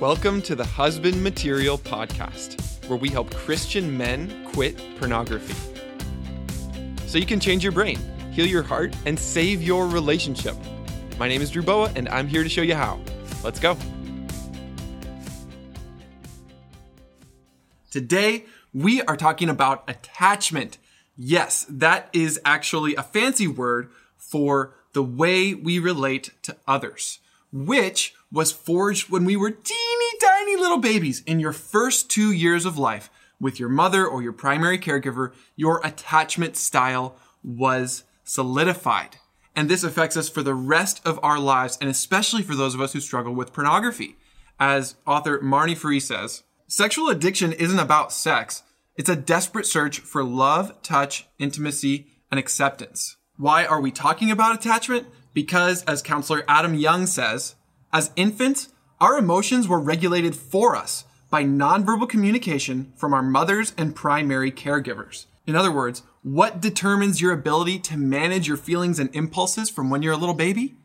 Welcome to the Husband Material Podcast, where we help Christian men quit pornography. So you can change your brain, heal your heart, and save your relationship. My name is Drew Boa, and I'm here to show you how. Let's go. Today, we are talking about attachment. Yes, that is actually a fancy word for the way we relate to others, which was forged when we were teeny tiny little babies in your first two years of life with your mother or your primary caregiver. Your attachment style was solidified. And this affects us for the rest of our lives, and especially for those of us who struggle with pornography. As author Marnie Ferree says, sexual addiction isn't about sex. It's a desperate search for love, touch, intimacy, and acceptance. Why are we talking about attachment? Because, as counselor Adam Young says, as infants, our emotions were regulated for us by nonverbal communication from our mothers and primary caregivers. In other words, what determines your ability to manage your feelings and impulses from when you're a little baby?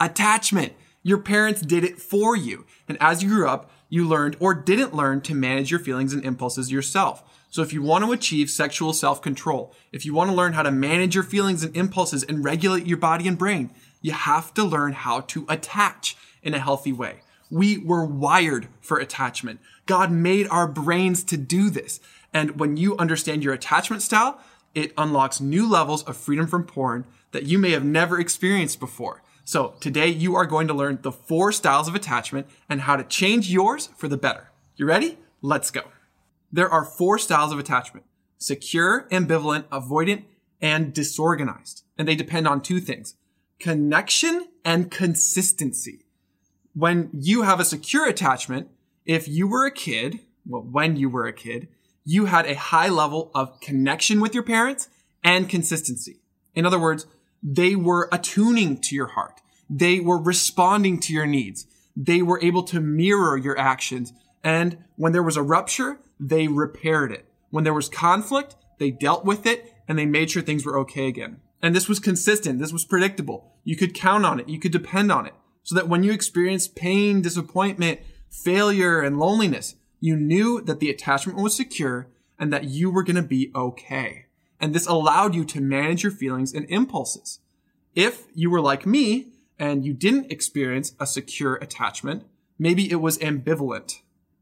Attachment. Your parents did it for you. And as you grew up, you learned or didn't learn to manage your feelings and impulses yourself. So if you want to achieve sexual self-control, if you want to learn how to manage your feelings and impulses and regulate your body and brain, you have to learn how to attach in a healthy way. We were wired for attachment. God made our brains to do this. And when you understand your attachment style, it unlocks new levels of freedom from porn that you may have never experienced before. So today you are going to learn the four styles of attachment and how to change yours for the better. You ready? Let's go. There are four styles of attachment. Secure, ambivalent, avoidant, and disorganized. And they depend on two things. Connection and consistency when you have a secure attachment, if you were a kid, well, when you were a kid, you had a high level of connection with your parents and consistency. In other words, they were attuning to your heart. They were responding to your needs. They were able to mirror your actions. And when there was a rupture, they repaired it. When there was conflict, they dealt with it and they made sure things were okay again. And this was consistent. This was predictable. You could count on it. You could depend on it so that when you experienced pain, disappointment, failure, and loneliness, you knew that the attachment was secure and that you were going to be okay. And this allowed you to manage your feelings and impulses. If you were like me and you didn't experience a secure attachment, maybe it was ambivalent.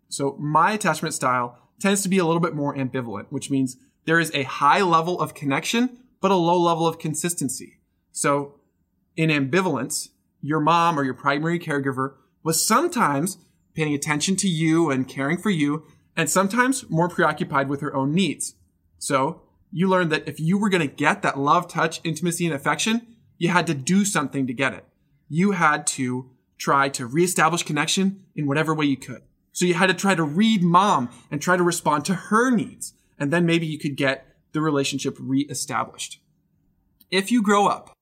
So my attachment style tends to be a little bit more ambivalent, which means there is a high level of connection, but a low level of consistency. So in ambivalence, your mom or your primary caregiver was sometimes paying attention to you and caring for you, and sometimes more preoccupied with her own needs. So you learned that if you were going to get that love, touch, intimacy, and affection, you had to do something to get it. You had to try to reestablish connection in whatever way you could. So you had to try to read mom and try to respond to her needs. And then maybe you could get the relationship reestablished. If you grow up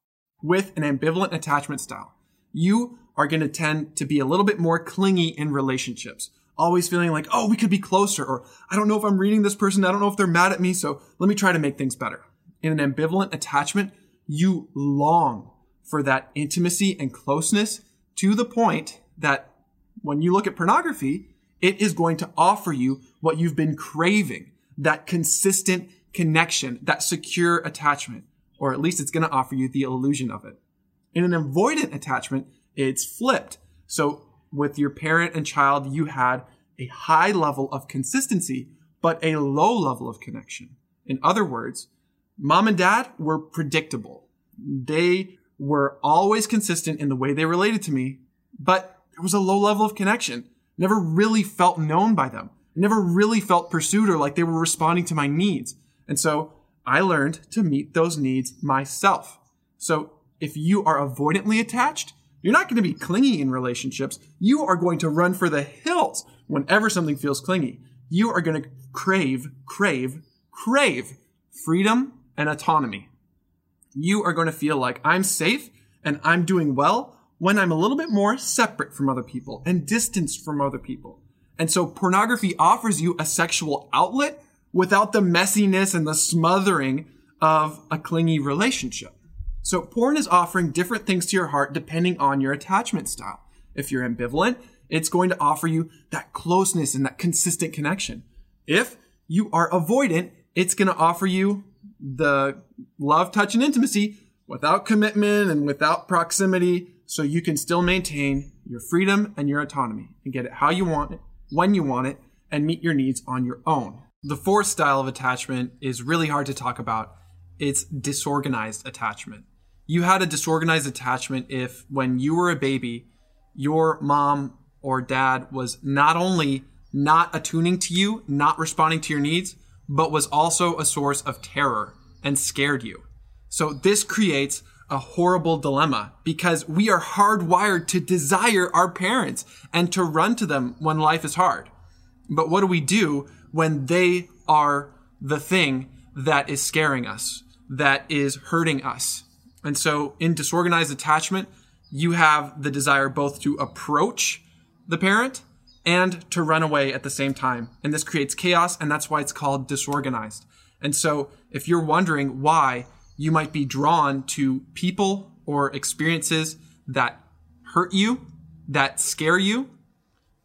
with an ambivalent attachment style, you are going to tend to be a little bit more clingy in relationships. Always feeling like, oh, we could be closer, or I don't know if I'm reading this person. I don't know if they're mad at me. So let me try to make things better. In an ambivalent attachment, you long for that intimacy and closeness to the point that when you look at pornography, it is going to offer you what you've been craving, that consistent connection, that secure attachment, or at least it's going to offer you the illusion of it. In an avoidant attachment, it's flipped. So with your parent and child, you had a high level of consistency, but a low level of connection. In other words, mom and dad were predictable. They were always consistent in the way they related to me, but there was a low level of connection. Never really felt known by them. Never really felt pursued or like they were responding to my needs. And so I learned to meet those needs myself. So if you are avoidantly attached, you're not going to be clingy in relationships. You are going to run for the hills whenever something feels clingy. You are going to crave, crave, crave freedom and autonomy. You are going to feel like I'm safe and I'm doing well when I'm a little bit more separate from other people and distanced from other people. And so pornography offers you a sexual outlet without the messiness and the smothering of a clingy relationship. So porn is offering different things to your heart depending on your attachment style. If you're ambivalent, it's going to offer you that closeness and that consistent connection. If you are avoidant, it's going to offer you the love, touch, and intimacy without commitment and without proximity so you can still maintain your freedom and your autonomy and get it how you want it, when you want it, and meet your needs on your own. The fourth style of attachment is really hard to talk about. It's disorganized attachment. You had a disorganized attachment if, when you were a baby, your mom or dad was not only not attuning to you, not responding to your needs, but was also a source of terror and scared you. So this creates a horrible dilemma because we are hardwired to desire our parents and to run to them when life is hard. But what do we do when they are the thing that is scaring us, that is hurting us? And so in disorganized attachment, you have the desire both to approach the parent and to run away at the same time. And this creates chaos, and that's why it's called disorganized. And so, if you're wondering why you might be drawn to people or experiences that hurt you, that scare you,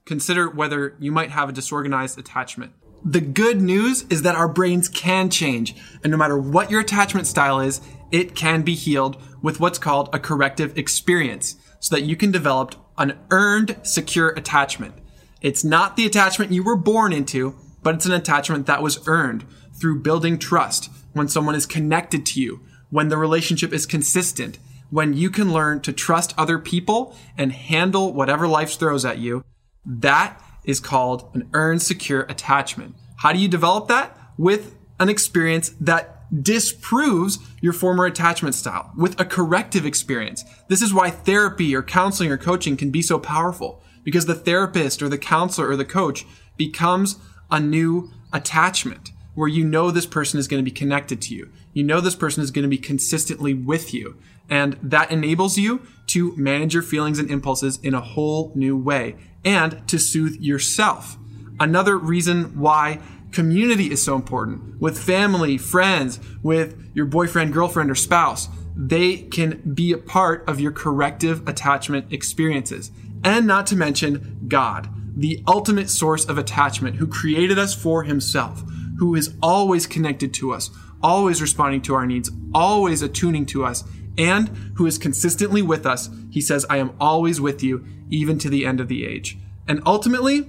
consider whether you might have a disorganized attachment. The good news is that our brains can change, and no matter what your attachment style is, it can be healed with what's called a corrective experience so that you can develop an earned secure attachment. It's not the attachment you were born into, but it's an attachment that was earned through building trust when someone is connected to you, when the relationship is consistent, when you can learn to trust other people and handle whatever life throws at you. That is called an earned secure attachment. How do you develop that? With an experience that disproves your former attachment style with a corrective experience. This is why therapy or counseling or coaching can be so powerful because the therapist or the counselor or the coach becomes a new attachment where you know this person is going to be connected to you. You know this person is going to be consistently with you. And that enables you to manage your feelings and impulses in a whole new way and to soothe yourself. Another reason why community is so important with family, friends, with your boyfriend, girlfriend, or spouse. They can be a part of your corrective attachment experiences. And not to mention God, the ultimate source of attachment, who created us for himself, who is always connected to us, always responding to our needs, always attuning to us, and who is consistently with us. He says, I am always with you, even to the end of the age. And ultimately,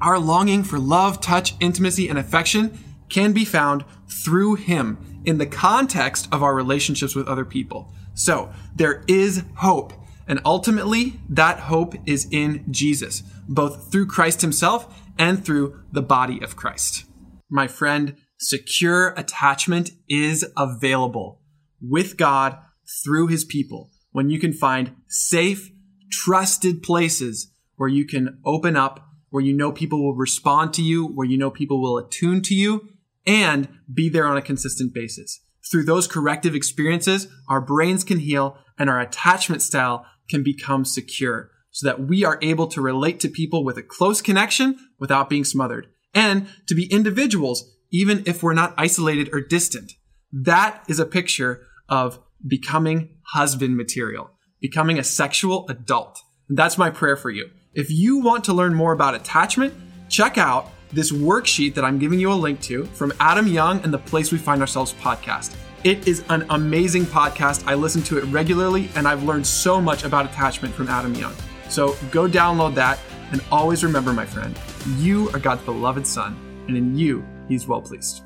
our longing for love, touch, intimacy, and affection can be found through Him in the context of our relationships with other people. So there is hope. And ultimately, that hope is in Jesus, both through Christ Himself and through the body of Christ. My friend, secure attachment is available with God through His people when you can find safe, trusted places where you can open up where you know people will respond to you, where you know people will attune to you, and be there on a consistent basis. Through those corrective experiences, our brains can heal and our attachment style can become secure so that we are able to relate to people with a close connection without being smothered and to be individuals even if we're not isolated or distant. That is a picture of becoming husband material, becoming a sexual adult. And that's my prayer for you. If you want to learn more about attachment, check out this worksheet that I'm giving you a link to from Adam Young and the Place We Find Ourselves podcast. It is an amazing podcast. I listen to it regularly and I've learned so much about attachment from Adam Young. So go download that and always remember, my friend, you are God's beloved son, and in you, he's well pleased.